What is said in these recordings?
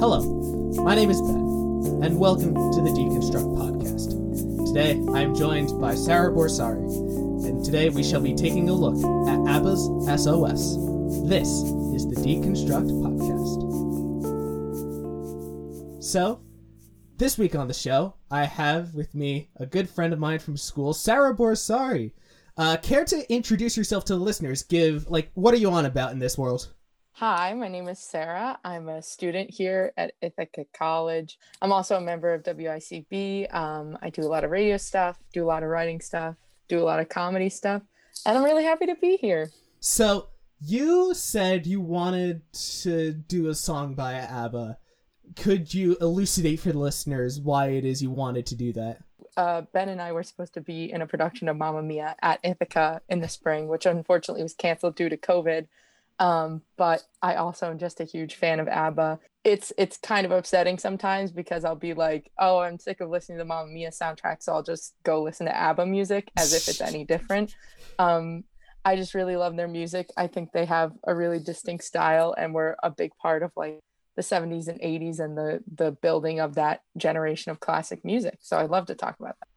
Hello, my name is Ben, and welcome to the Deconstruct Podcast. Today, I am joined by Sarah Borsari, and today we shall be taking a look at ABBA's SOS. This is the Deconstruct Podcast. So, this week on the show, I have with me a good friend of mine from school, Sarah Borsari. Uh, care to introduce yourself to the listeners? Give, like, what are you on about in this world? Hi, my name is Sarah. I'm a student here at Ithaca College. I'm also a member of WICB. Um, I do a lot of radio stuff, do a lot of writing stuff, do a lot of comedy stuff, and I'm really happy to be here. So, you said you wanted to do a song by ABBA. Could you elucidate for the listeners why it is you wanted to do that? Uh, ben and I were supposed to be in a production of Mamma Mia at Ithaca in the spring, which unfortunately was canceled due to COVID. Um, but I also am just a huge fan of ABBA. It's it's kind of upsetting sometimes because I'll be like, oh, I'm sick of listening to the Mamma Mia soundtrack, so I'll just go listen to ABBA music as if it's any different. Um, I just really love their music. I think they have a really distinct style and were a big part of like the 70s and 80s and the the building of that generation of classic music. So I'd love to talk about that.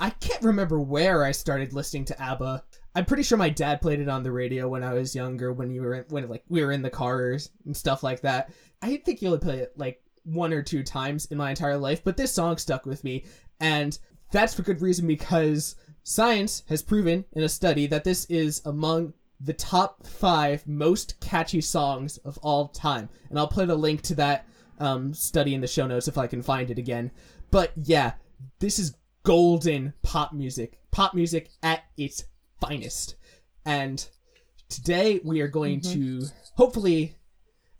I can't remember where I started listening to ABBA. I'm pretty sure my dad played it on the radio when I was younger, when you were in, when like we were in the cars and stuff like that. I think you only played it like one or two times in my entire life, but this song stuck with me, and that's for good reason because science has proven in a study that this is among the top five most catchy songs of all time, and I'll put a link to that um, study in the show notes if I can find it again. But yeah, this is golden pop music, pop music at its finest. And today we are going mm-hmm. to hopefully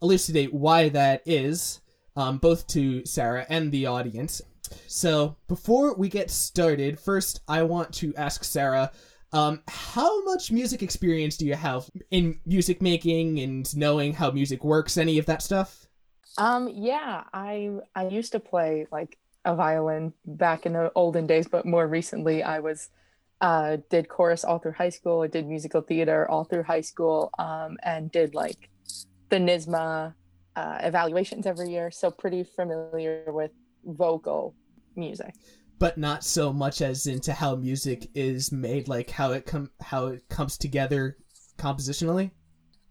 elucidate why that is, um, both to Sarah and the audience. So before we get started, first I want to ask Sarah. Um, how much music experience do you have in music making and knowing how music works? Any of that stuff? Um, yeah, I I used to play like a violin back in the olden days, but more recently I was uh, did chorus all through high school. I did musical theater all through high school, um, and did like the NYSSMA uh, evaluations every year. So pretty familiar with vocal music, but not so much as into how music is made, like how it come how it comes together compositionally.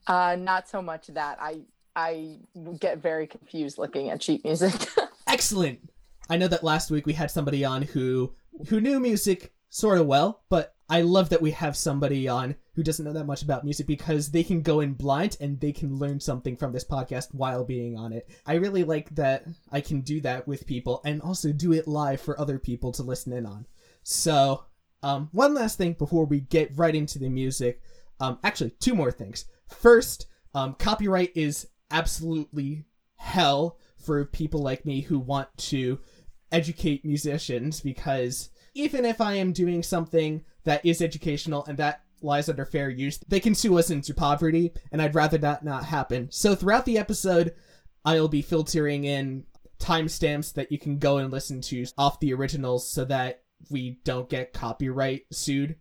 Uh, not so much that I I get very confused looking at sheet music. Excellent. I know that last week we had somebody on who who knew music sort of well, but I love that we have somebody on who doesn't know that much about music because they can go in blind and they can learn something from this podcast while being on it. I really like that I can do that with people and also do it live for other people to listen in on. So, um, one last thing before we get right into the music. Um, actually, two more things. First, um, copyright is absolutely hell for people like me who want to educate musicians because even if I am doing something that is educational and that lies under fair use, they can sue us into poverty, and I'd rather that not happen. So throughout the episode, I'll be filtering in timestamps that you can go and listen to off the originals so that we don't get copyright sued.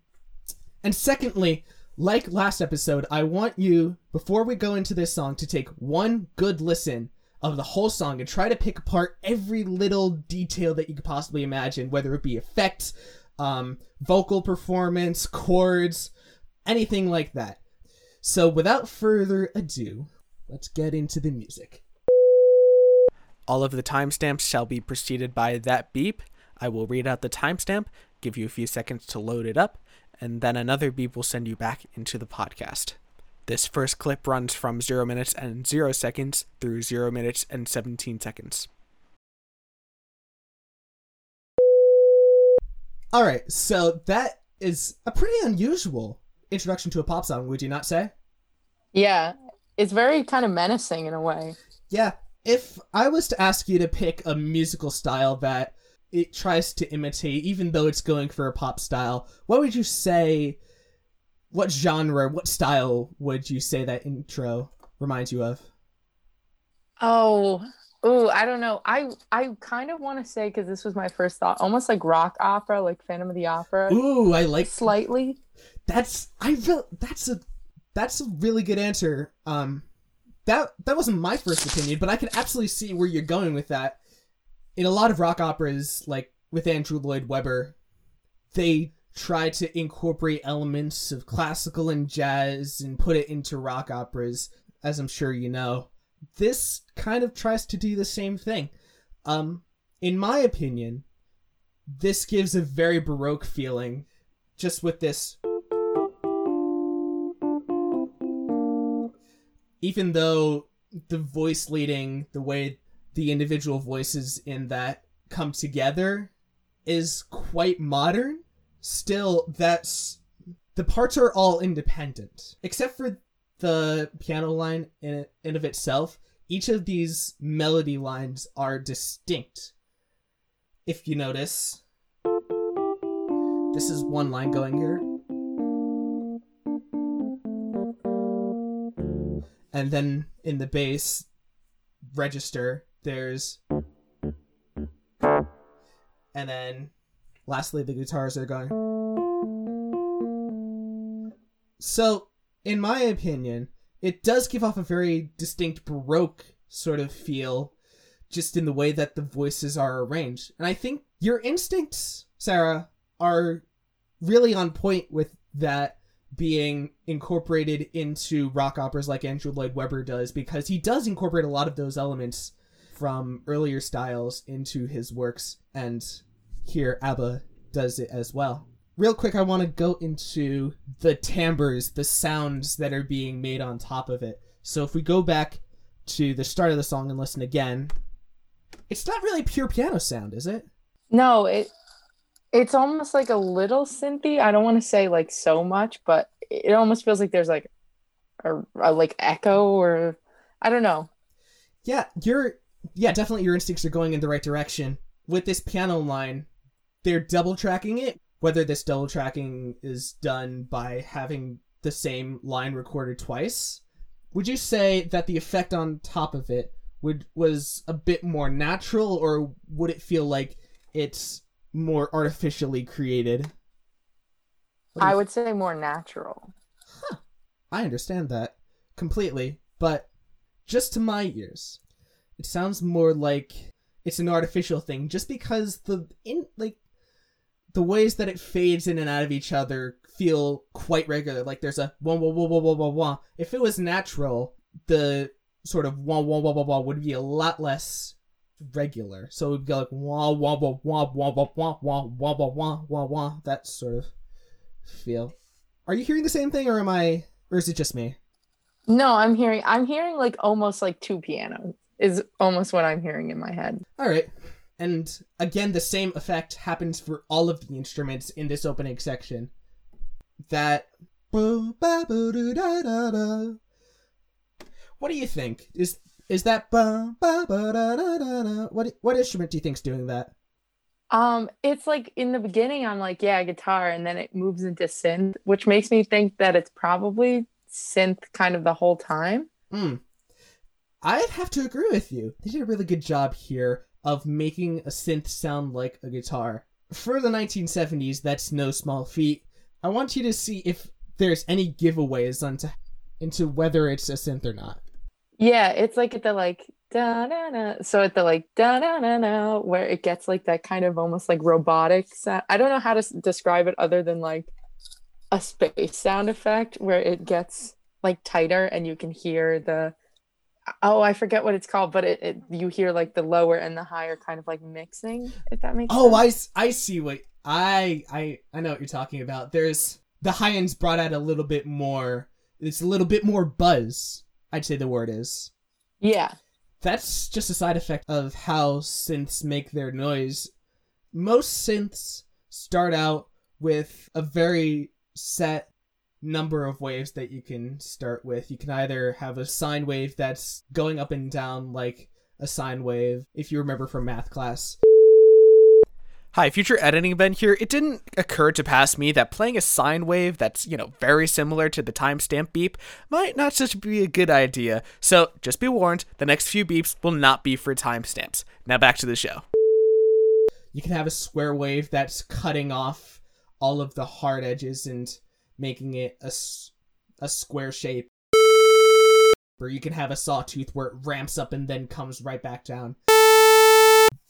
And secondly, like last episode, I want you, before we go into this song, to take one good listen of the whole song and try to pick apart every little detail that you could possibly imagine, whether it be effects, um, vocal performance, chords, anything like that. So, without further ado, let's get into the music. All of the timestamps shall be preceded by that beep. I will read out the timestamp, give you a few seconds to load it up, and then another beep will send you back into the podcast. This first clip runs from 0 minutes and 0 seconds through 0 minutes and 17 seconds. Alright, so that is a pretty unusual introduction to a pop song, would you not say? Yeah, it's very kind of menacing in a way. Yeah, if I was to ask you to pick a musical style that it tries to imitate, even though it's going for a pop style, what would you say what genre, what style would you say that intro reminds you of? Oh, oh, I don't know. I I kind of want to say because this was my first thought, almost like rock opera, like Phantom of the Opera. Ooh, I like slightly. That's I feel that's a that's a really good answer. Um, that that wasn't my first opinion, but I can absolutely see where you're going with that. In a lot of rock operas, like with Andrew Lloyd Webber, they try to incorporate elements of classical and jazz and put it into rock operas, as I'm sure you know. This kind of tries to do the same thing. Um, in my opinion, this gives a very baroque feeling just with this even though the voice leading the way the individual voices in that come together is quite modern still that's the parts are all independent. Except for the piano line in and of itself each of these melody lines are distinct. If you notice. This is one line going here. And then in the bass register there's and then lastly the guitars are going so in my opinion it does give off a very distinct baroque sort of feel just in the way that the voices are arranged. And i think your instincts sarah are really on point with that being incorporated into rock operas like Andrew Lloyd Webber does because he does incorporate a lot of those elements from earlier styles into his works and here ABBA does it as well. Real quick I want to go into the timbres, the sounds that are being made on top of it. So if we go back to the start of the song and listen again, it's not really pure piano sound, is it? No, it it's almost like a little synthy. I don't want to say like so much, but it almost feels like there's like a, a like echo or I don't know. Yeah, you're yeah, definitely your instincts are going in the right direction. With this piano line, they're double tracking it. Whether this double tracking is done by having the same line recorded twice, would you say that the effect on top of it would was a bit more natural, or would it feel like it's more artificially created? I would say more natural. Huh. I understand that completely, but just to my ears, it sounds more like it's an artificial thing just because the in like the ways that it fades in and out of each other feel quite regular. Like there's a wah wah wah wah wah wah wah. If it was natural, the sort of wah wah wah wah wah would be a lot less regular. So it would go like wah wah wah wah wah wah wah wah wah wah wah wah wah that sort of feel. Are you hearing the same thing or am I or is it just me? No, I'm hearing I'm hearing like almost like two pianos is almost what I'm hearing in my head. All right. And again the same effect happens for all of the instruments in this opening section. That what do you think? Is is that what what instrument do you think's doing that? Um, it's like in the beginning, I'm like, yeah, guitar, and then it moves into synth, which makes me think that it's probably synth kind of the whole time. Hmm. I'd have to agree with you. They did a really good job here of making a synth sound like a guitar. For the 1970s, that's no small feat. I want you to see if there's any giveaways onto into whether it's a synth or not. Yeah, it's like at the like da na na. So at the like da na na na, where it gets like that kind of almost like robotic sound. I don't know how to describe it other than like a space sound effect where it gets like tighter and you can hear the oh I forget what it's called, but it, it you hear like the lower and the higher kind of like mixing. If that makes Oh, I, sense. s- I see what I I I know what you're talking about. There's the high end's brought out a little bit more. It's a little bit more buzz. I'd say the word is. yeah That's just a side effect of how synths make their noise. Most synths start out with a very set number of waves that you can start with. You can either have a sine wave that's going up and down like a sine wave, if you remember from math class. Hi, future editing Ben here. It didn't occur to pass me that playing a sine wave that's, you know, very similar to the timestamp beep might not just be a good idea. So just be warned, the next few beeps will not be for timestamps. Now back to the show. You can have a square wave that's cutting off all of the hard edges and making it a, a square shape. where you can have a sawtooth where it ramps up and then comes right back down.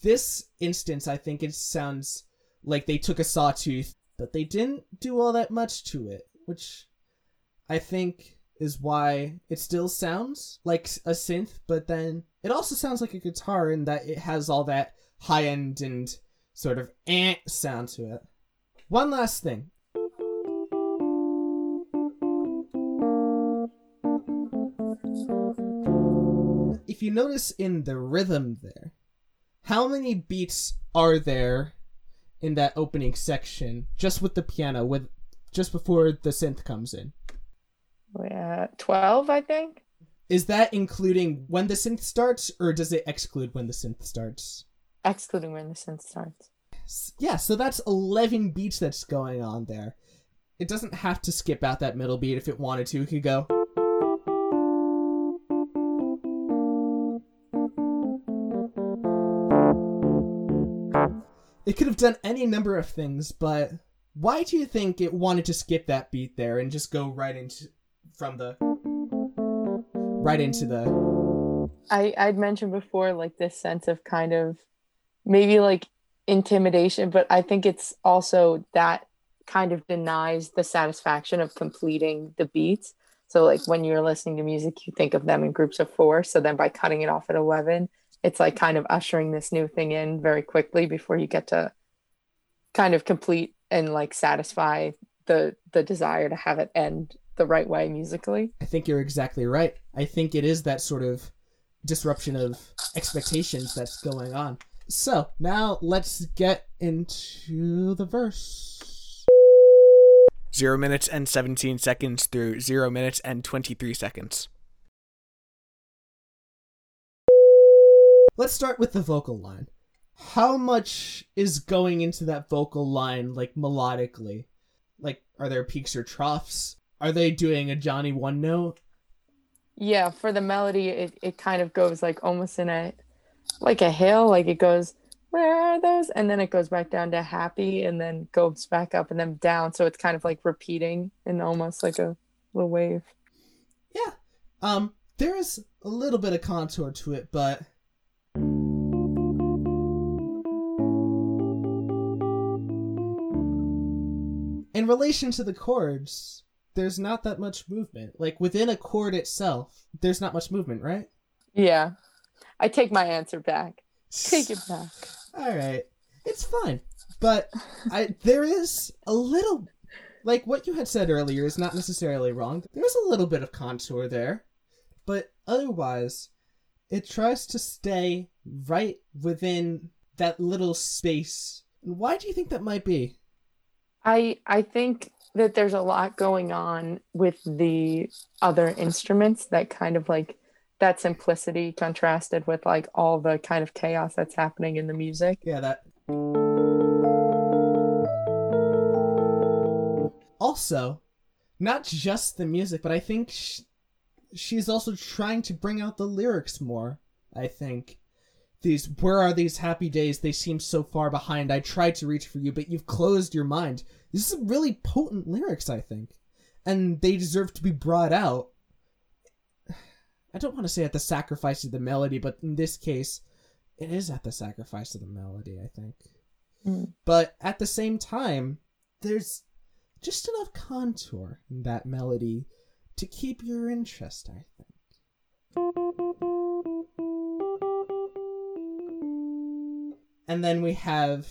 This instance, I think it sounds like they took a sawtooth, but they didn't do all that much to it, which I think is why it still sounds like a synth, but then it also sounds like a guitar in that it has all that high end and sort of eh sound to it. One last thing. If you notice in the rhythm there, how many beats are there in that opening section just with the piano with just before the synth comes in? Yeah, 12, I think. Is that including when the synth starts or does it exclude when the synth starts? Excluding when the synth starts. Yeah, so that's 11 beats that's going on there. It doesn't have to skip out that middle beat if it wanted to. It could go. It could have done any number of things, but why do you think it wanted to skip that beat there and just go right into from the right into the I I'd mentioned before like this sense of kind of maybe like intimidation, but I think it's also that kind of denies the satisfaction of completing the beats. So like when you're listening to music, you think of them in groups of four. So then by cutting it off at eleven, it's like kind of ushering this new thing in very quickly before you get to kind of complete and like satisfy the the desire to have it end the right way musically. I think you're exactly right. I think it is that sort of disruption of expectations that's going on. So now let's get into the verse. 0 minutes and 17 seconds through 0 minutes and 23 seconds. Let's start with the vocal line. How much is going into that vocal line, like melodically? Like, are there peaks or troughs? Are they doing a Johnny one note? Yeah, for the melody, it, it kind of goes like almost in a like a hill, like it goes, where are those? And then it goes back down to happy and then goes back up and then down. So it's kind of like repeating in almost like a little wave. Yeah. Um, there is a little bit of contour to it, but in relation to the chords, there's not that much movement. Like within a chord itself, there's not much movement, right? Yeah. I take my answer back. Take it back. All right, it's fine, but I there is a little like what you had said earlier is not necessarily wrong. There's a little bit of contour there, but otherwise, it tries to stay right within that little space. Why do you think that might be? I I think that there's a lot going on with the other instruments that kind of like that simplicity contrasted with like all the kind of chaos that's happening in the music. Yeah, that. Also, not just the music, but I think sh- she's also trying to bring out the lyrics more. I think these where are these happy days? They seem so far behind. I tried to reach for you, but you've closed your mind. This is really potent lyrics, I think, and they deserve to be brought out. I don't want to say at the sacrifice of the melody, but in this case, it is at the sacrifice of the melody, I think. Mm. But at the same time, there's just enough contour in that melody to keep your interest, I think. And then we have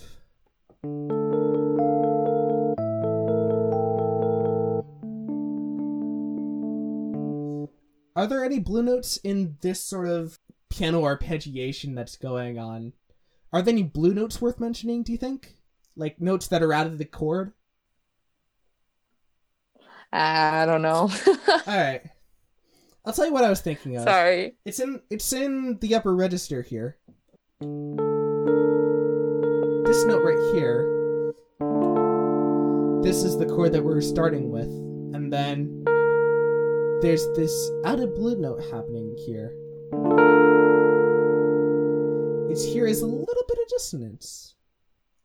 Are there any blue notes in this sort of piano arpeggiation that's going on? Are there any blue notes worth mentioning, do you think? Like notes that are out of the chord? I don't know. Alright. I'll tell you what I was thinking of. Sorry. It's in it's in the upper register here. This note right here. This is the chord that we're starting with. And then there's this out of blue note happening here. It's here is a little bit of dissonance.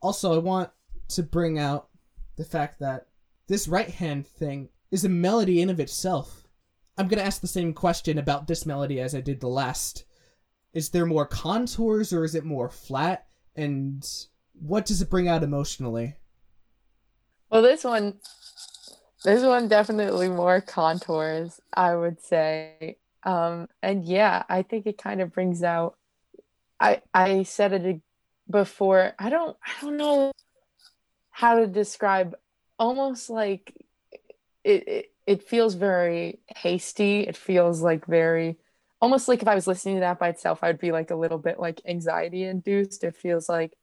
Also, I want to bring out the fact that this right hand thing is a melody in of itself. I'm gonna ask the same question about this melody as I did the last. Is there more contours or is it more flat? And what does it bring out emotionally? Well, this one, this one definitely more contours, I would say. Um, and yeah, I think it kind of brings out. I I said it before. I don't I don't know how to describe. Almost like it, it it feels very hasty. It feels like very almost like if I was listening to that by itself, I'd be like a little bit like anxiety induced. It feels like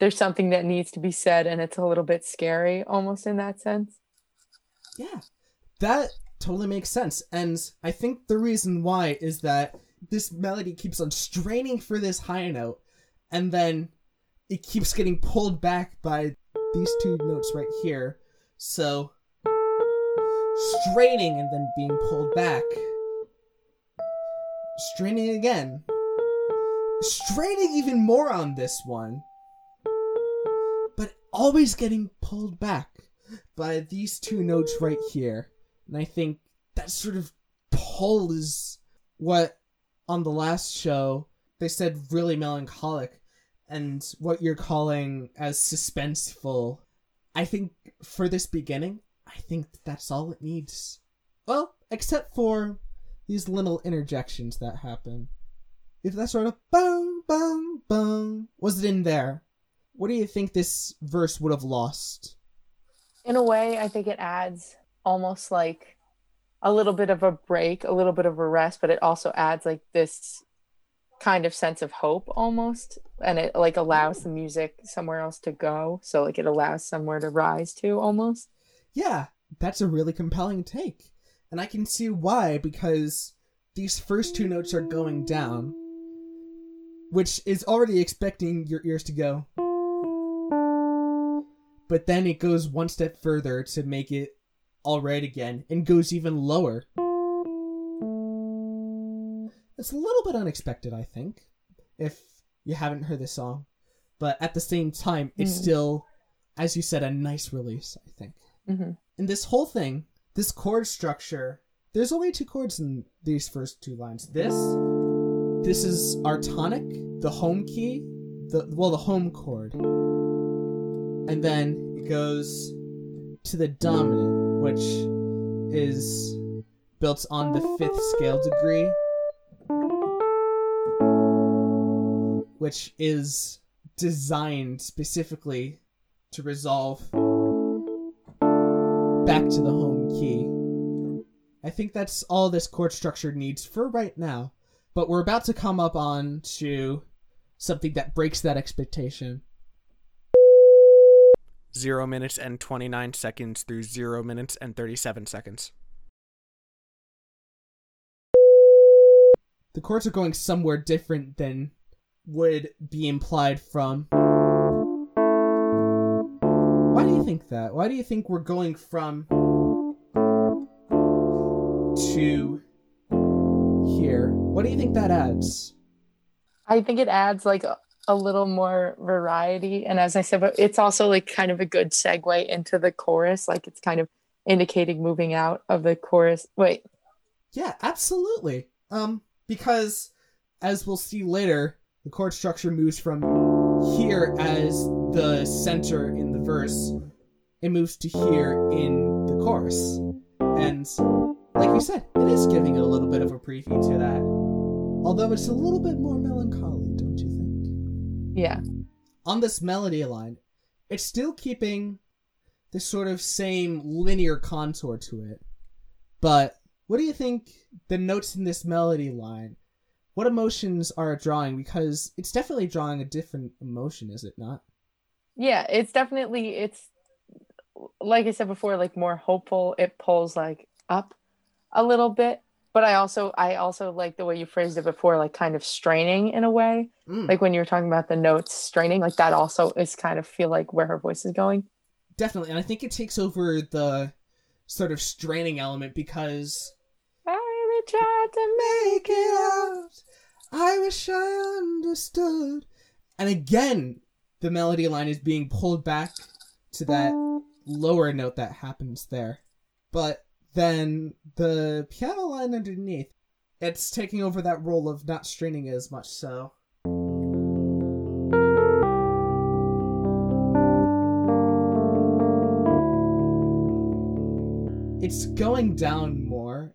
there's something that needs to be said and it's a little bit scary almost in that sense. Yeah. That totally makes sense. And I think the reason why is that this melody keeps on straining for this high note and then it keeps getting pulled back by these two notes right here. So straining and then being pulled back. Straining again. Straining even more on this one. Always getting pulled back by these two notes right here. And I think that sort of pull is what on the last show they said really melancholic and what you're calling as suspenseful. I think for this beginning, I think that's all it needs. Well, except for these little interjections that happen. If that sort of bang, bang, bang was in there, what do you think this verse would have lost? In a way, I think it adds almost like a little bit of a break, a little bit of a rest, but it also adds like this kind of sense of hope almost and it like allows the music somewhere else to go so like it allows somewhere to rise to almost yeah, that's a really compelling take. And I can see why, because these first two notes are going down, which is already expecting your ears to go. But then it goes one step further to make it all right again and goes even lower. It's a little bit unexpected, I think, if you haven't heard this song. But at the same time, it's Mm. still, as you said, a nice release, I think. hmm In this whole thing, this chord structure, there's only two chords in these first two lines. This, this is our tonic, the home key, the well, the home chord, and then it goes to the dominant, which is built on the fifth scale degree, which is designed specifically to resolve back to the home key. I think that's all this chord structure needs for right now, but we're about to come up on to something that breaks that expectation. Zero minutes and 29 seconds through zero minutes and 37 seconds. The chords are going somewhere different than would be implied from. Why do you think that? Why do you think we're going from to here? What do you think that adds? i think it adds like a, little more variety and as i said but it's also like kind of a good segue into the chorus like it's kind of indicating moving out of the chorus wait Yeah, absolutely. Um, because as we'll see later, the chord structure moves from here as the center in the verse, it moves to here in the chorus. And like you said, it is giving it a little bit of a preview to that. Although it's a little bit more melancholy, don't you think? Yeah on this melody line, it's still keeping this sort of same linear contour to it. But what do you think the notes in this melody line, what emotions are it drawing? Because it's definitely drawing a different emotion, is it not? yeah it's definitely it's like i said before like more hopeful it pulls like up a little bit but i also i also like the way you phrased it before like kind of straining in a way Mm, like when you were talking about the notes straining like that also is kind of feel like where her voice is going definitely. And I think it takes over the sort of straining element because i really tried to make it out I wish I understood. And again, the melody line is being pulled back to that lower note that happens there. But then the piano line underneath, it's taking over that role of not straining as much. So. It's going down more.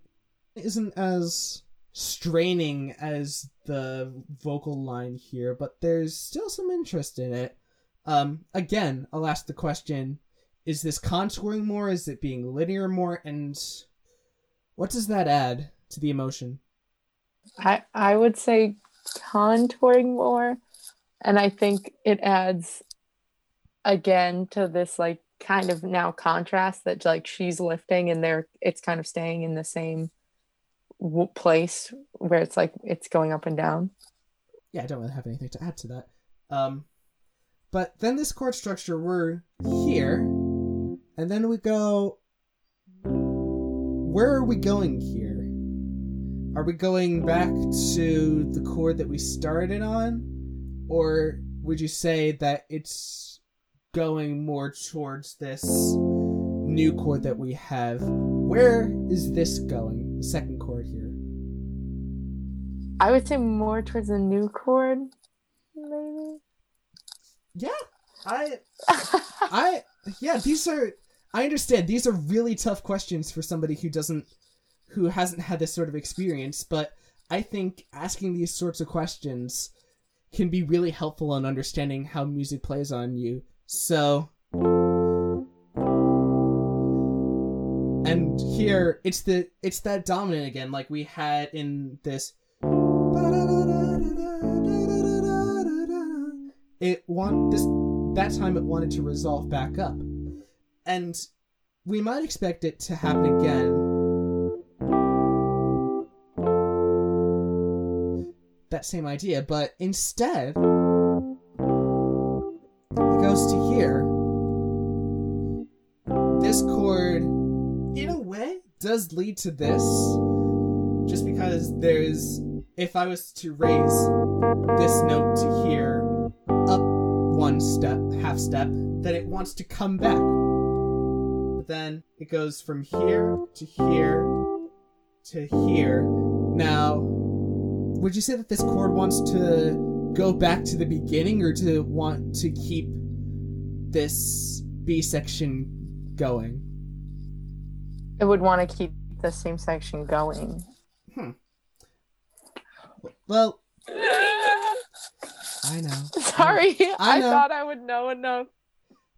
It isn't as straining as the vocal line here, but there's still some interest in it. Um, again, I'll ask the question: Is this contouring more? Is it being linear more? And what does that add to the emotion? I I would say contouring more, and I think it adds again to this like kind of now contrast that like she's lifting and there it's kind of staying in the same w- place where it's like it's going up and down. Yeah, I don't really have anything to add to that. Um, but then this chord structure, we're here, and then we go. Where are we going here? Are we going back to the chord that we started on? Or would you say that it's going more towards this new chord that we have? Where is this going? The second chord here. I would say more towards the new chord, maybe. Yeah, I, I, yeah. These are. I understand these are really tough questions for somebody who doesn't, who hasn't had this sort of experience. But I think asking these sorts of questions can be really helpful in understanding how music plays on you. So. And here it's the it's that dominant again, like we had in this it want this that time it wanted to resolve back up and we might expect it to happen again that same idea but instead it goes to here this chord in a way does lead to this just because there's if i was to raise this note to here up one step, half step, then it wants to come back. But then it goes from here to here to here. Now, would you say that this chord wants to go back to the beginning or to want to keep this B section going? It would want to keep the same section going. Hmm. Well, I know. Sorry, I I, thought I would know enough.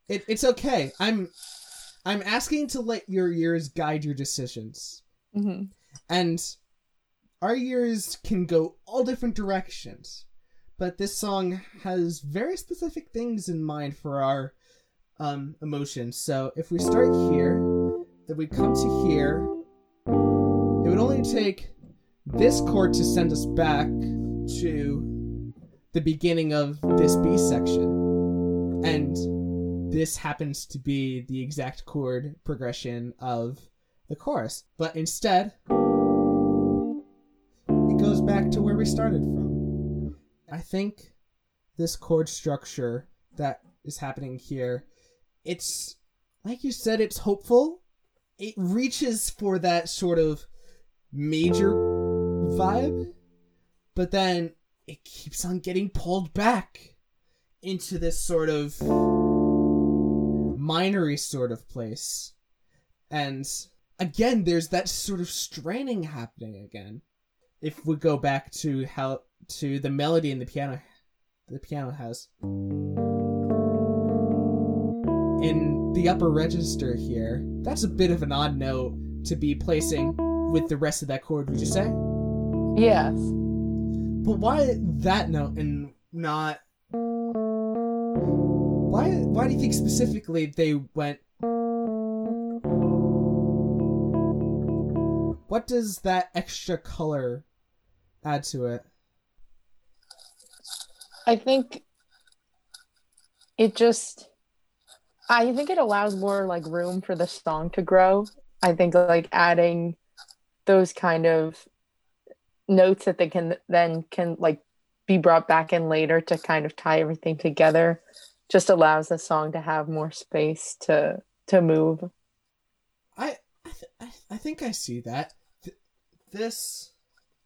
It, it's okay. I'm I'm asking to let your ears guide your decisions. hmm And our ears can go all different directions. But this song has very specific things in mind for our um, emotions. So if we start here, then we come to here. It would only take this chord to send us back to the beginning of this B section. And this happens to be the exact chord progression of the chorus. But instead, it goes back to where we started from. I think this chord structure that is happening here, it's like you said, it's hopeful. It reaches for that sort of major vibe, but then it keeps on getting pulled back into this sort of minory sort of place. And again, there's that sort of straining happening again. If we go back to how to the melody in the piano the piano has. In the upper register here, that's a bit of an odd note to be placing with the rest of that chord, would you say? Yes. But why that note and not why why do you think specifically they went What does that extra color add to it? I think it just I think it allows more like room for the song to grow. I think like adding those kind of notes that they can then can like be brought back in later to kind of tie everything together just allows the song to have more space to to move. I I, th- I, think I see that. Th- this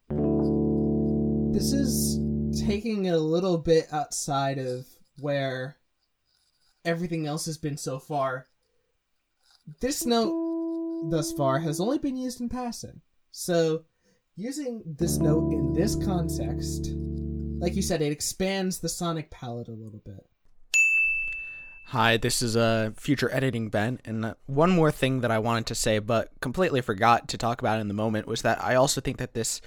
this is taking it a little bit outside of where everything else has been so far. This note thus far has only been used in passing. So, using this note in this context, like you said, it expands the sonic palette a little bit. Hi, this is uh, future editing Ben, and one more thing that I wanted to say, but completely forgot to talk about in the moment, was that I also think that this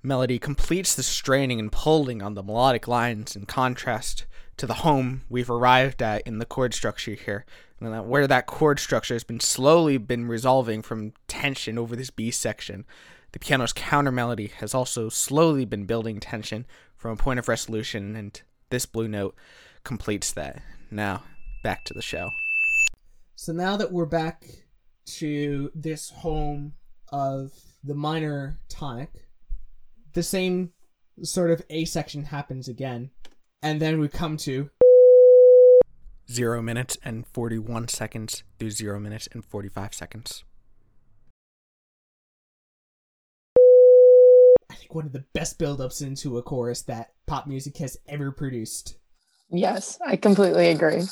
melody completes the straining and pulling on the melodic lines in contrast to the home we've arrived at in the chord structure here, that where that chord structure has been slowly been resolving from tension over this B section. The piano's counter melody has also slowly been building tension from a point of resolution, and this blue note completes that. Now, back to the show. So now that we're back to this home of the minor tonic, the same sort of A section happens again. And then we come to Zero minutes and 41 seconds through zero minutes and 45 seconds. I think one of the best build-ups into a chorus that pop music has ever produced. Yes, I completely agree.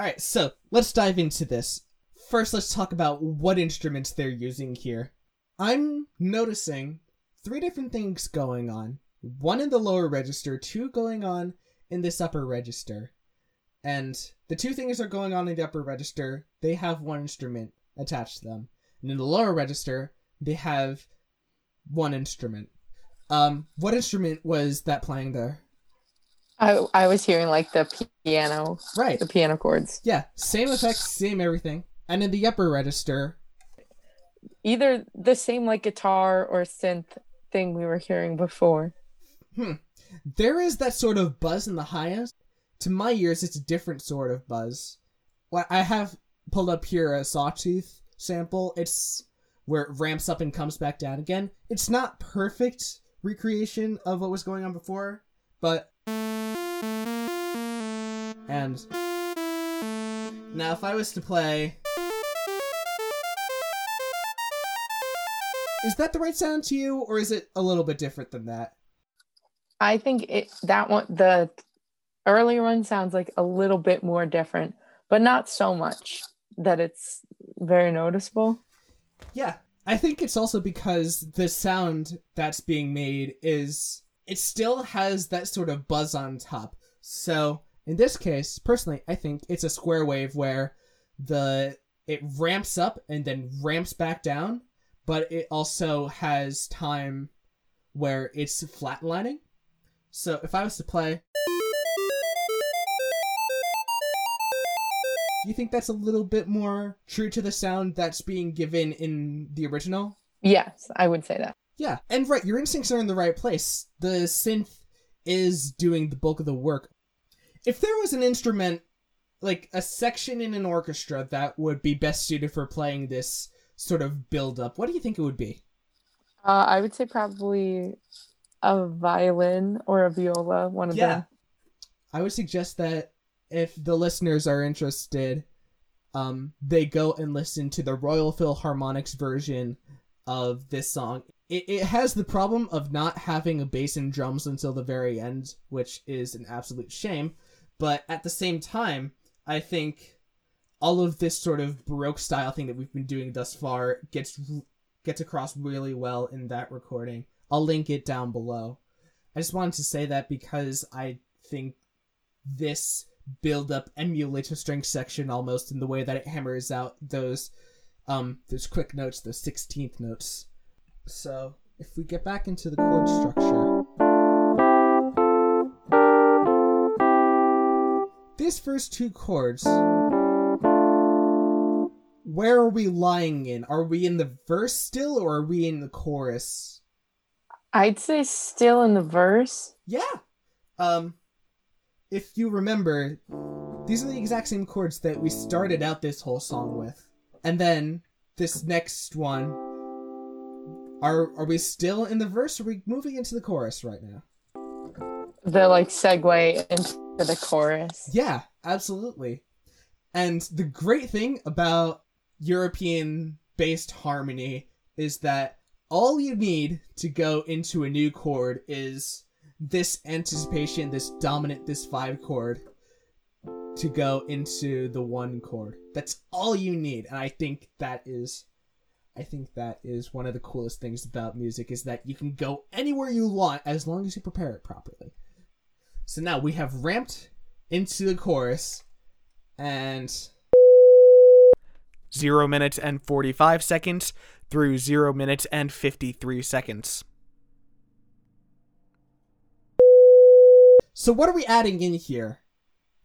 Alright, so let's dive into this. First, let's talk about what instruments they're using here. I'm noticing three different things going on one in the lower register, two going on in this upper register. And the two things are going on in the upper register, they have one instrument attached to them. And in the lower register, they have one instrument. Um, what instrument was that playing there? I I was hearing like the piano, Right. the piano chords. Yeah, same effects, same everything. And in the upper register, Either the same like guitar or synth thing we were hearing before. Hmm. There is that sort of buzz in the highest. To my ears, it's a different sort of buzz. What I have pulled up here a Sawtooth sample. It's where it ramps up and comes back down again. It's not perfect recreation of what was going on before, but and now if I was to play Is that the right sound to you or is it a little bit different than that? I think it that one the earlier one sounds like a little bit more different, but not so much that it's very noticeable. Yeah, I think it's also because the sound that's being made is it still has that sort of buzz on top. So in this case, personally, I think it's a square wave where the it ramps up and then ramps back down, but it also has time where it's flatlining. So if I was to play Do you think that's a little bit more true to the sound that's being given in the original? Yes, I would say that. Yeah, and right, your instincts are in the right place. The synth is doing the bulk of the work. If there was an instrument, like a section in an orchestra that would be best suited for playing this sort of build up, what do you think it would be? Uh, I would say probably a violin or a viola, one of Yeah. them. I would suggest that if the listeners are interested, um, they go and listen to the Royal Philharmonic's version of this song. It, it has the problem of not having a bass and drums until the very end, which is an absolute shame. But at the same time, I think all of this sort of Baroque style thing that we've been doing thus far gets gets across really well in that recording. I'll link it down below. I just wanted to say that because I think this build up emulates a string section almost in the way that it hammers out those um those quick notes, those sixteenth notes. So if we get back into the chord structure. These first two chords where are we lying in? Are we in the verse still or are we in the chorus? I'd say still in the verse. Yeah. Um if you remember, these are the exact same chords that we started out this whole song with. And then this next one are are we still in the verse or are we moving into the chorus right now? The like segue into the chorus. Yeah, absolutely. And the great thing about European based harmony is that all you need to go into a new chord is this anticipation, this dominant, this five chord to go into the one chord. That's all you need. And I think that is I think that is one of the coolest things about music is that you can go anywhere you want as long as you prepare it properly. So now we have ramped into the chorus and 0 minutes and 45 seconds through 0 minutes and 53 seconds. So what are we adding in here?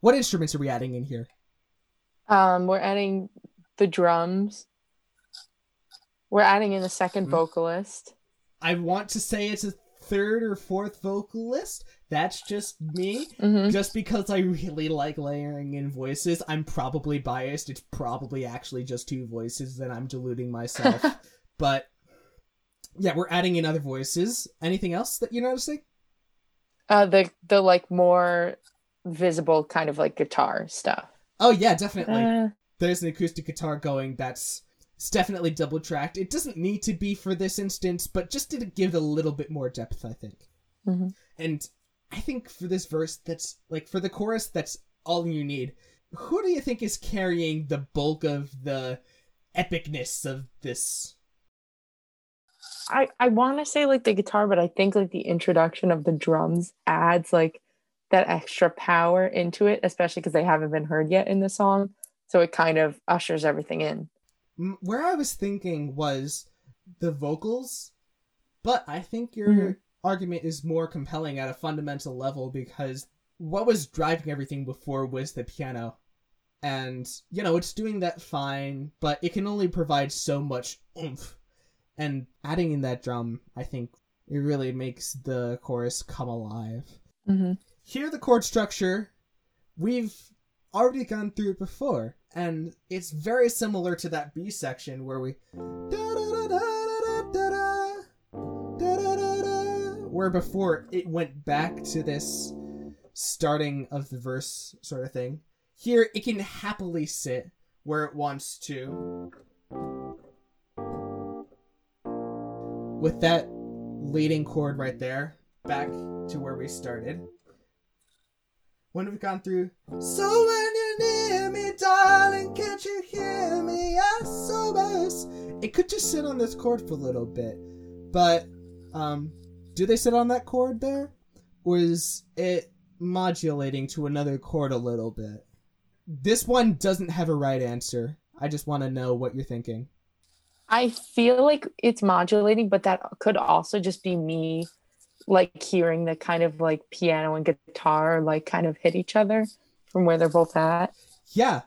What instruments are we adding in here? Um, we're adding the drums. We're adding in a 2nd Mhm. vocalist. I want to say it's a third or fourth vocalist. That's just me. hmm Just because I really like layering in voices, I'm probably biased. It's probably actually just two voices, then I'm deluding myself. but yeah, we're adding in other voices. Anything else that you're noticing? Uh, the the like more visible kind of like guitar stuff. Oh yeah, definitely. Uh, There's an acoustic guitar going that's it's definitely double tracked. It doesn't need to be for this instance, but just to give it a little bit more depth, I think. Mhm. And I think for this verse, that's like for the chorus, that's all you need. Who do you think is carrying the bulk of the epicness of this? I I want to say like the guitar, but I think like the introduction of the drums adds like that extra power into it, especially because they haven't been heard yet in the song. So it kind of ushers everything in. Where I was thinking was the vocals, but I think your Mhm. Argument is more compelling at a fundamental level because what was driving everything before was the piano. And, you know, it's doing that fine, but it can only provide so much oomph. And adding in that drum, I think it really makes the chorus come alive. hmm Here, the chord structure, we've already gone through it before, and it's very similar to that B section where we. Where before it went back to this starting of the verse sort of thing. Here, it can happily sit where it wants to. With that leading chord right there, back to where we started when we've gone through. So when you're near me, darling, can't you hear me? SOS. It could just sit on this chord for a little bit, but um, do they sit on that chord there, or is it modulating to another chord a little bit? This one doesn't have a right answer. I just want to know what you're thinking. I feel like it's modulating, but that could also just be me like hearing the kind of like piano and guitar like kind of hit each other from where they're both at. Yeah.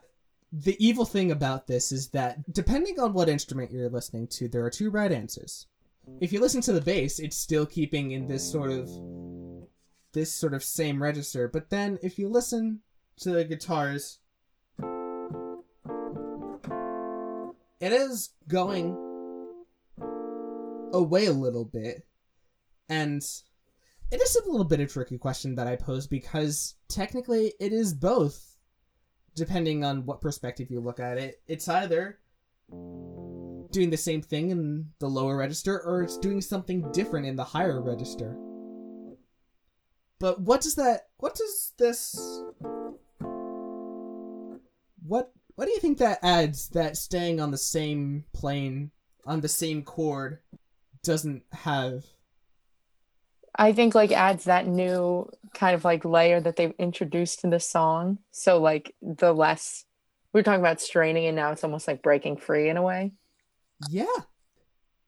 The evil thing about this is that depending on what instrument you're listening to, there are two right answers. If you listen to the bass, it's still keeping in this sort of this sort of same register, but then if you listen to the guitars, it is going away a little bit. And it is a little bit of tricky question that I pose because technically it is both depending on what perspective you look at it. It's either doing the same thing in the lower register or it's doing something different in the higher register. But what does that what does this what what do you think that adds that staying on the same plane on the same chord doesn't have I think like adds that new kind of like layer that they've introduced in the song. So like the less we are talking about straining and now it's almost like breaking free in a way. Yeah.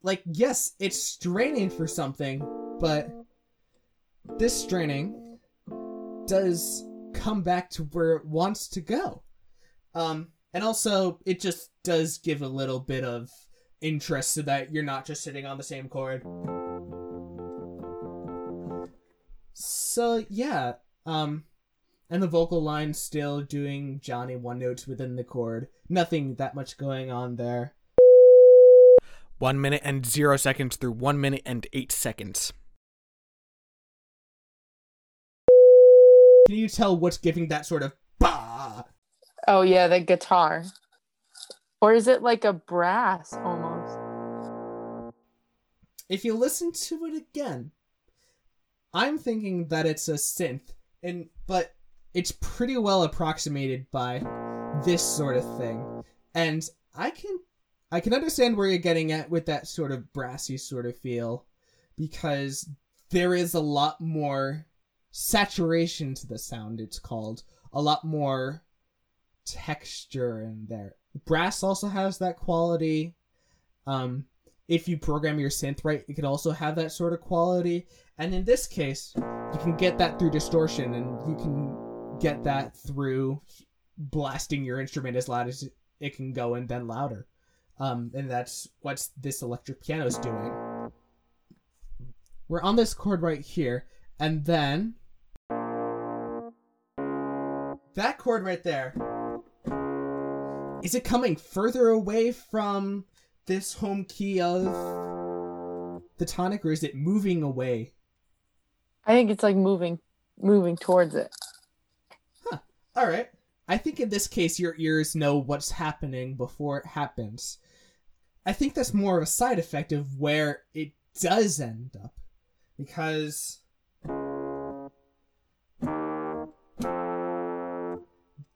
Like, yes, it's straining for something, but this straining does come back to where it wants to go. Um, and also, it just does give a little bit of interest so that you're not just sitting on the same chord. So, yeah, um, and the vocal line still doing Johnny one notes within the chord. Nothing that much going on there. One minute and zero seconds through one minute and eight seconds. Can you tell what's giving that sort of bah? Oh yeah, the guitar. Or is it like a brass almost? If you listen to it again, I'm thinking that it's a synth, and but it's pretty well approximated by this sort of thing. And I can I can understand where you're getting at with that sort of brassy sort of feel because there is a lot more saturation to the sound it's called. A lot more texture in there. Brass also has that quality. Um if you program your synth right it can also have that sort of quality. And in this case you can get that through distortion and you can get that through blasting your instrument as loud as it can go and then louder um and that's what this electric piano is doing we're on this chord right here and then that chord right there is it coming further away from this home key of the tonic or is it moving away I think it's like moving moving towards it. Huh. all right i think in this case your ears know what's happening before it happens i think that's more of a side effect of where it does end up because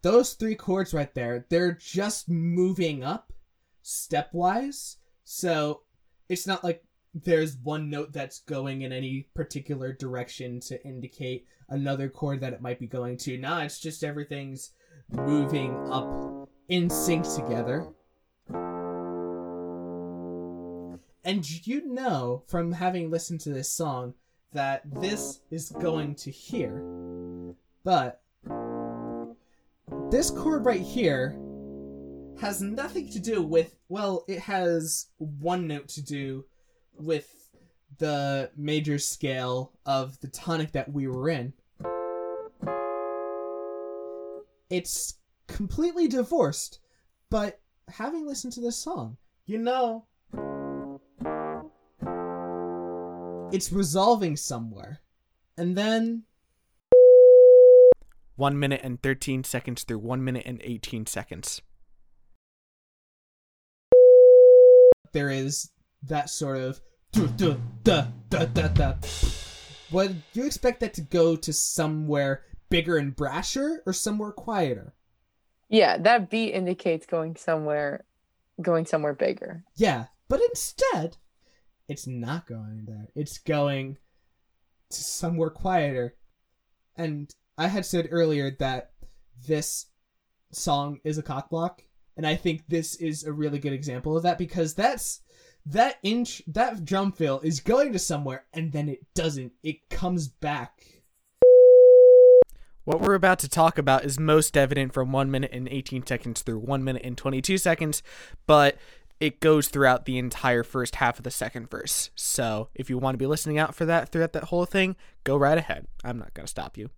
those three chords right there, they're just moving up stepwise. So it's not like there's one note that's going in any particular direction to indicate another chord that it might be going to. Nah, it's just everything's moving up in sync together. And you know from having listened to this song that this is going to here. But this chord right here has nothing to do with well it has one note to do with the major scale of the tonic that we were in it's completely divorced but having listened to this song you know it's resolving somewhere and then 1 minute and 13 seconds through 1 minute and 18 seconds. there is that sort of. Would you expect that to go to somewhere bigger and brasher or somewhere quieter? Yeah, that beat indicates going somewhere going somewhere bigger. Yeah, but instead, it's not going there. It's going to somewhere quieter. And I had said earlier that this song is a cock block, and I think this is a really good example of that because that's that inch that drum fill is going to somewhere and then it doesn't. It comes back. What we're about to talk about is most evident from 1 minute and 18 seconds through 1 minute and 22 seconds, but it goes throughout the entire first half of the second verse. So if you want to be listening out for that throughout that whole thing, go right ahead. I'm not going to stop you.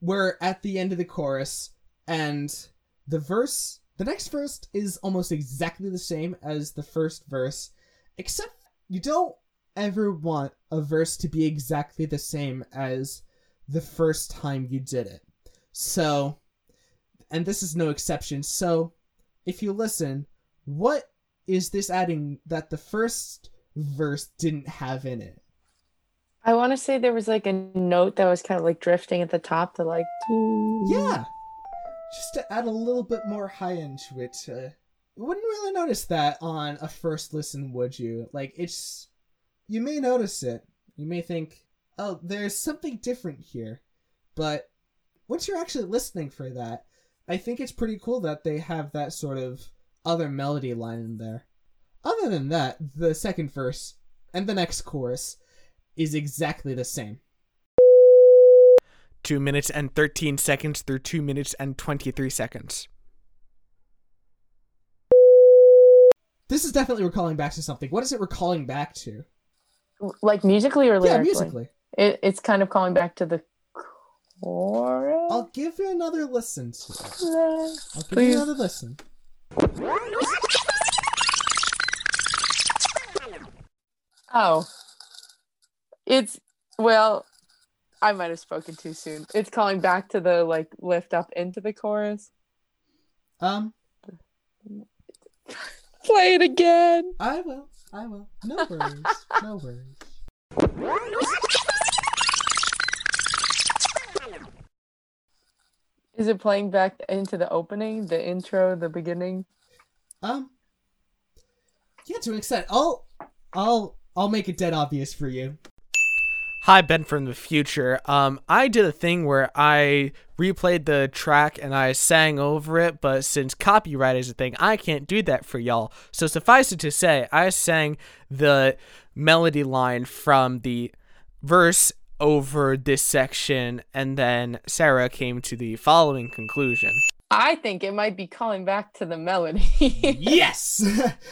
We're at the end of the chorus and the verse the next verse is almost exactly the same as the first verse except you don't ever want a verse to be exactly the same as the first time you did it so and this is no exception so if you listen what is this adding that the first verse didn't have in it I want to say there was like a note that was kind of like drifting at the top to like Yeah. Just to add a little bit more high end to it. Uh, you wouldn't really notice that on a first listen, would you? Like, it's. You may notice it. You may think, oh, there's something different here. But once you're actually listening for that, I think it's pretty cool that they have that sort of other melody line in there. Other than that, the second verse and the next chorus is exactly the same. 2 minutes and 13 seconds through 2 minutes and 23 seconds. This is definitely recalling back to something. What is it recalling back to? Like musically or lyrically? Yeah, musically. It, it's kind of calling back to the chorus. I'll give you another listen to it. I'll give Please. you another listen. Oh, it's well. I might have spoken too soon. It's calling back to the like lift up into the chorus. Um, Play it again. I will. I will. No worries. no worries. Is it playing back into the opening, the intro, the beginning? Um. Yeah, to an extent. I'll, I'll, I'll make it dead obvious for you. Hi, Ben from the future. Um, I did a thing where I replayed the track and I sang over it, but since copyright is a thing, I can't do that for y'all. So suffice it to say, I sang the melody line from the verse over this section, and then Sarah came to the following conclusion. I think it might be calling back to the melody. yes,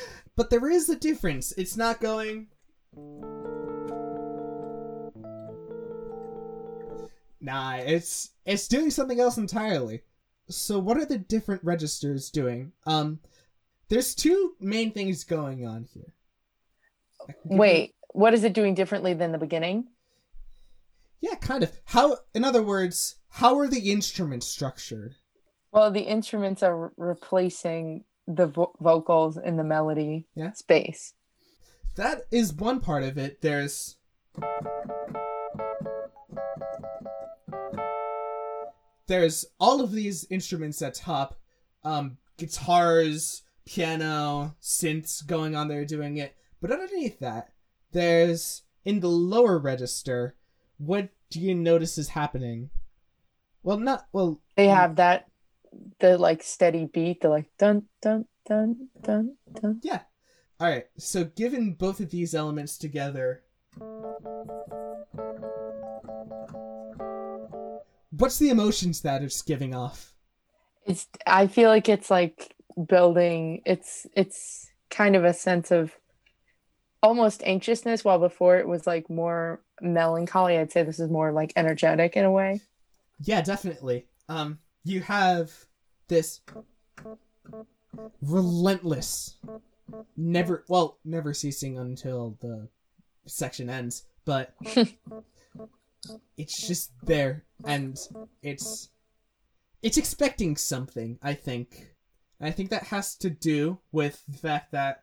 but there is a difference. It's not going. Nah, it's it's doing something else entirely. So what are the different registers doing? Um there's two main things going on here. Give you- Wait, what is it doing differently than the beginning? Yeah, kind of. How in other words, how are the instruments structured? Well, the instruments are re- replacing the vo- vocals in the melody Yeah. space. That is one part of it. There's There's all of these instruments at top, um, guitars, piano, synths going on there doing it. But underneath that, there's in the lower register, what do you notice is happening? Well, not well. They have that the like steady beat, the like dun dun dun dun dun. Yeah. All right. So, given both of these elements together, what's the emotions that it's giving off? It's I feel like it's like building it's it's kind of a sense of almost anxiousness while before it was like more melancholy. I'd say this is more like energetic in a way. Yeah, definitely. Um, you have this relentless, never well, never ceasing until the section ends, but it's just there and it's it's expecting something, I think. And I think that has to do with the fact that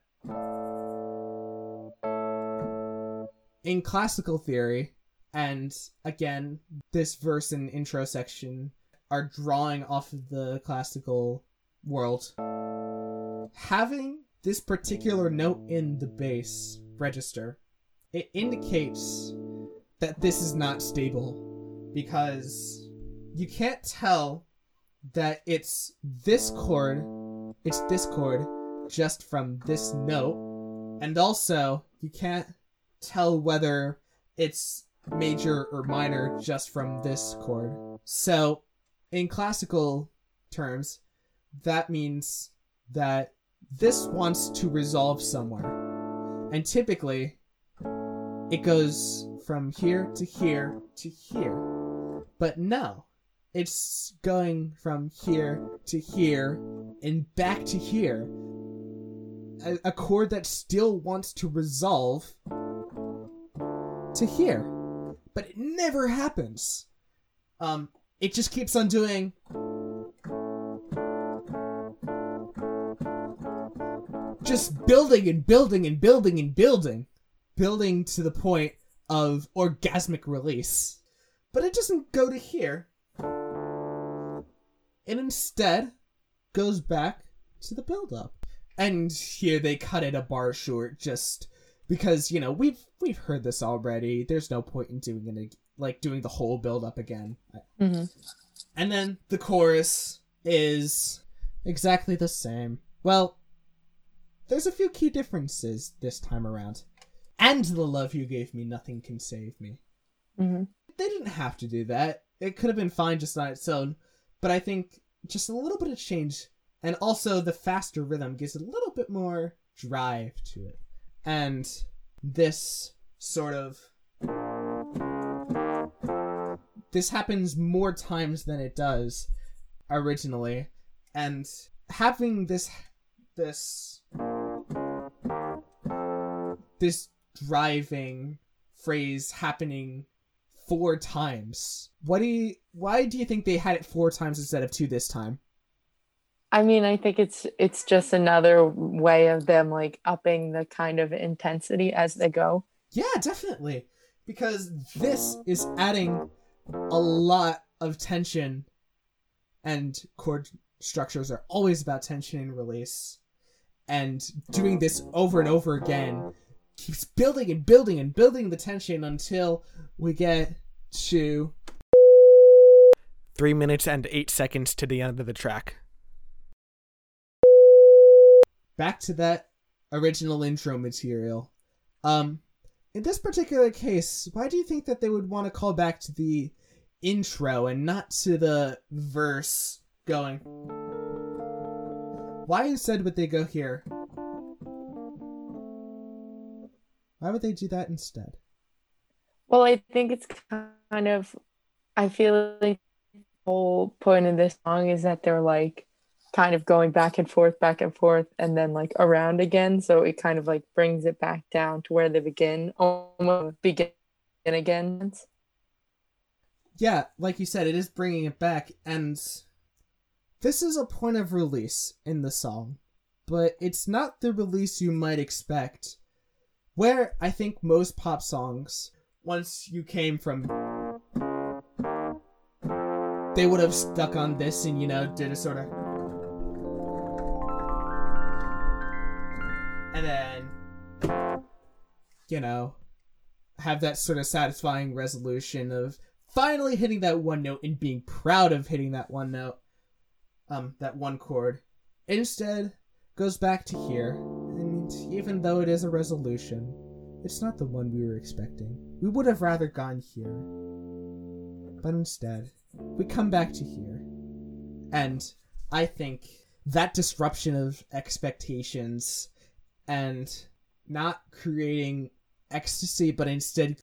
in classical theory, and again, this verse and intro section are drawing off of the classical world. Having this particular note in the bass register, it indicates that this is not stable because you can't tell that it's this chord, it's this chord just from this note, and also you can't tell whether it's major or minor just from this chord. So, in classical terms, that means that this wants to resolve somewhere. And typically, it goes from here to here to here. But no, it's going from here to here and back to here. A, a chord that still wants to resolve to here but it never happens. Um, it just keeps on doing. Just building and building and building and building. Building to the point of orgasmic release. But it doesn't go to here. It instead goes back to the build up. And here they cut it a bar short just because you know we've we've heard this already. There's no point in doing it like doing the whole build up again. Mm-hmm. And then the chorus is exactly the same. Well, there's a few key differences this time around. And the love you gave me, nothing can save me. Mm-hmm. They didn't have to do that. It could have been fine just on its own, but I think just a little bit of change, and also the faster rhythm gives a little bit more drive to it. And this sort of this happens more times than it does originally and having this this this driving phrase happening four times what do you why do you think they had it four times instead of two this time I mean, I think it's it's just another way of them like upping the kind of intensity as they go. Yeah, definitely. Because this is adding a lot of tension and chord structures are always about tension and release. And doing this over and over again keeps building and building and building the tension until we get to Three minutes and eight seconds to the end of the track. back to that original intro material. Um, in this particular case, why do you think that they would want to call back to the intro and not to the verse going? Why instead would they go here? Why would they do that instead? Well, I think it's kind of I feel like the whole point of this song is that they're like kind of going back and forth, back and forth, and then like around again. So it kind of like brings it back down to where they begin, almost begin again. Yeah, like you said, it is bringing it back, and this is a point of release in the song, but it's not the release you might expect. Where I think most pop songs, once you came from, they would have stuck on this and, you know, did a sort of. And then, you know, have that sort of satisfying resolution of finally hitting that one note and being proud of hitting that one note, um, that one chord. Instead, goes back to here, even though it is a resolution, it's not the one we were expecting. We would have rather gone here. But instead, we come back to here. And I think that disruption of expectations and not creating ecstasy, but instead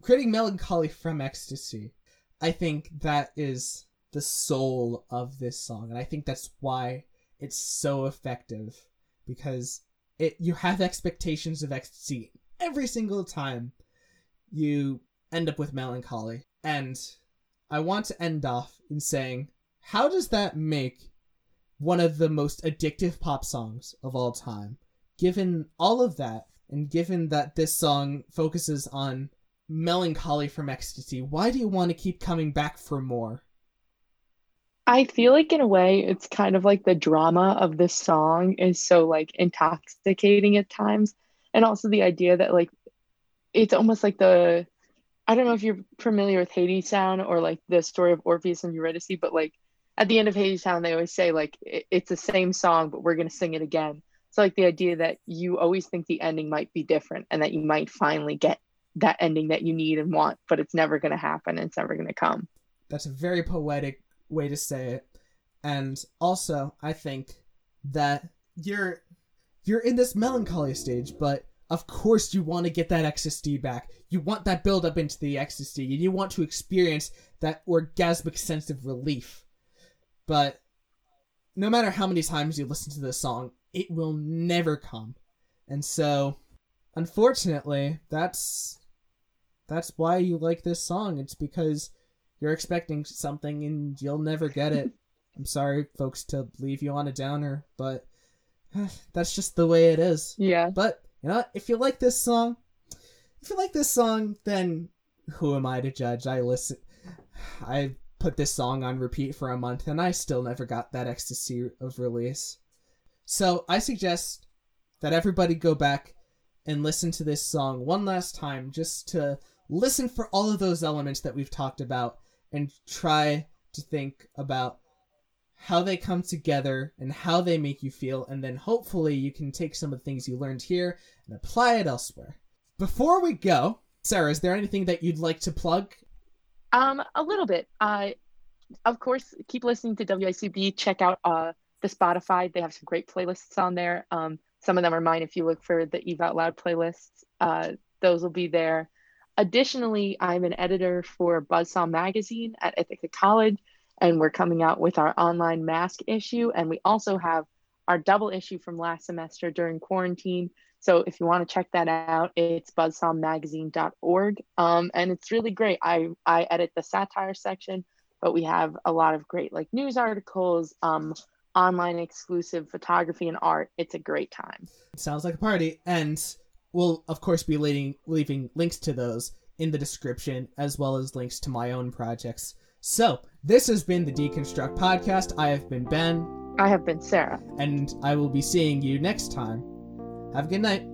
creating melancholy from ecstasy. I think that is the soul of this song, and I think that's why it's so effective because it you have expectations of ecstasy every single time you end up with melancholy. And I want to end off in saying, how does that make one of the most addictive pop songs of all time? Given all of that, and given that this song focuses on melancholy from ecstasy, why do you want to keep coming back for more? I feel like in a way it's kind of like the drama of this song is so like intoxicating at times and also the idea that like it's almost like the I don't know if you're familiar with Hadestown or like the story of Orpheus and Eurydice, but like at the end of Hadestown they always say like it, it's the same song but we're gonna sing it again. So like the idea that you always think the ending might be different and that you might finally get that ending that you need and want, but it's never gonna happen. It's never gonna come. That's a very poetic way to say it. And also, I think that you're you're in this melancholy stage, but of course you want to get that ecstasy back. You want that build up into the ecstasy, and you want to experience that orgasmic sense of relief. But no matter how many times you listen to this song, it will never come. And so, unfortunately, that's that's why you like this song. It's because you're expecting something and you'll never get it. I'm sorry, folks, to leave you on a downer, but that's just the way it is. Yeah. But you know, if you like this song, if you like this song, then who am I to judge? I listen. I put this song on repeat for a month, and I still never got that ecstasy of release. So I suggest that everybody go back and listen to this song one last time, just to listen for all of those elements that we've talked about, and try to think about how they come together and how they make you feel, and then hopefully you can take some of the things you learned here and apply it elsewhere. Before we go, Sarah, is there anything that you'd like to plug? Um, a little bit. Uh, of course, keep listening to WICB. Check out uh the Spotify. They have some great playlists on there. Um, some of them are mine. If you look for the Eve Out Loud playlists, uh, those will be there. Additionally, I'm an editor for Buzzsaw Magazine at Ithaca College, and we're coming out with our online mask issue. And we also have our double issue from last semester during quarantine. So if you want to check that out, it's buzzsawmagazine.org. Um, and it's really great. I, I edit the satire section, but we have a lot of great like news articles, um, online exclusive photography and art. It's a great time. Sounds like a party. And we'll, of course, be leaving, leaving links to those in the description, as well as links to my own projects. So, this has been the Deconstruct Podcast. I have been Ben, I have been Sarah. and I will be seeing you next time. Have a good night.